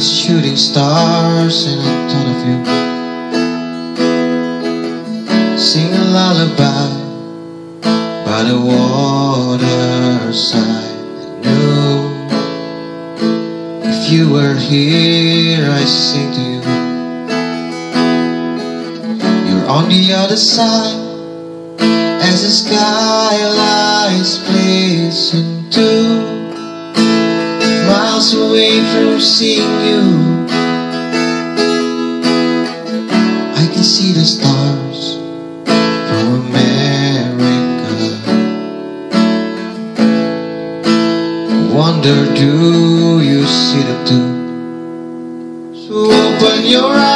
shooting stars and I thought of you. Sing a lullaby by the waterside. Knew if you were here, I'd sing to you. You're on the other side as the sky lies miles away from seeing you. I can see the stars from America. Wonder, do you see them too? So open your eyes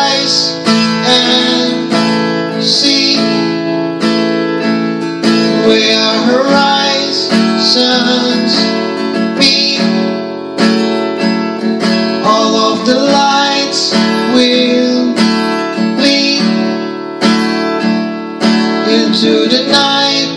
into the night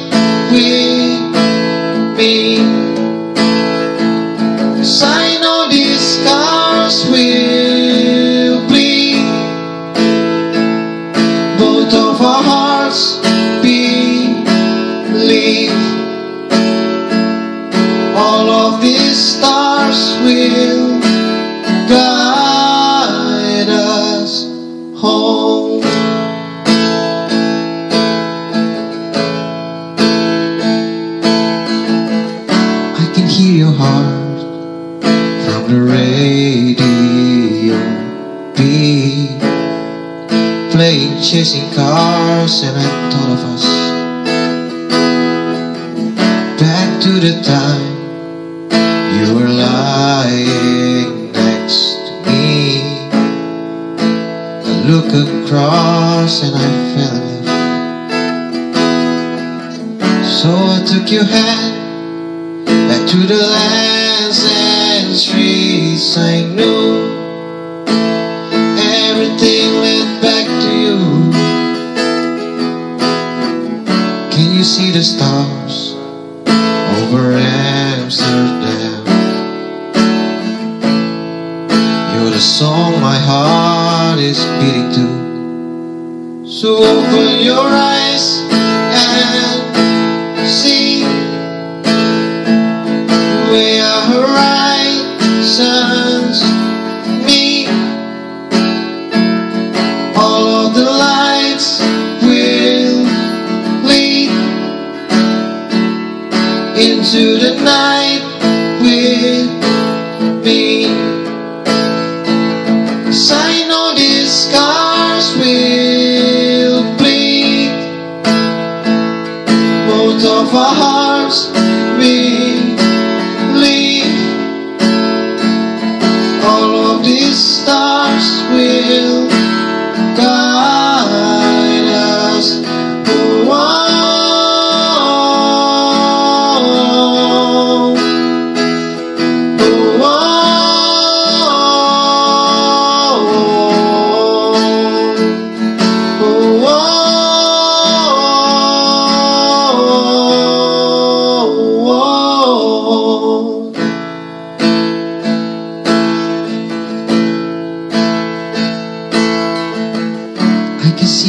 playing chasing cars, and I thought of us back to the time you were lying next to me. I look across and I fell in love. So I took your hand back to the lands and streets I you see the stars over Amsterdam? You're the song my heart is beating to. So open your eyes into the night with me. 'Cause I know these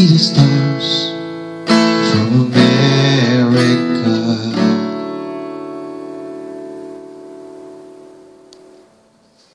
I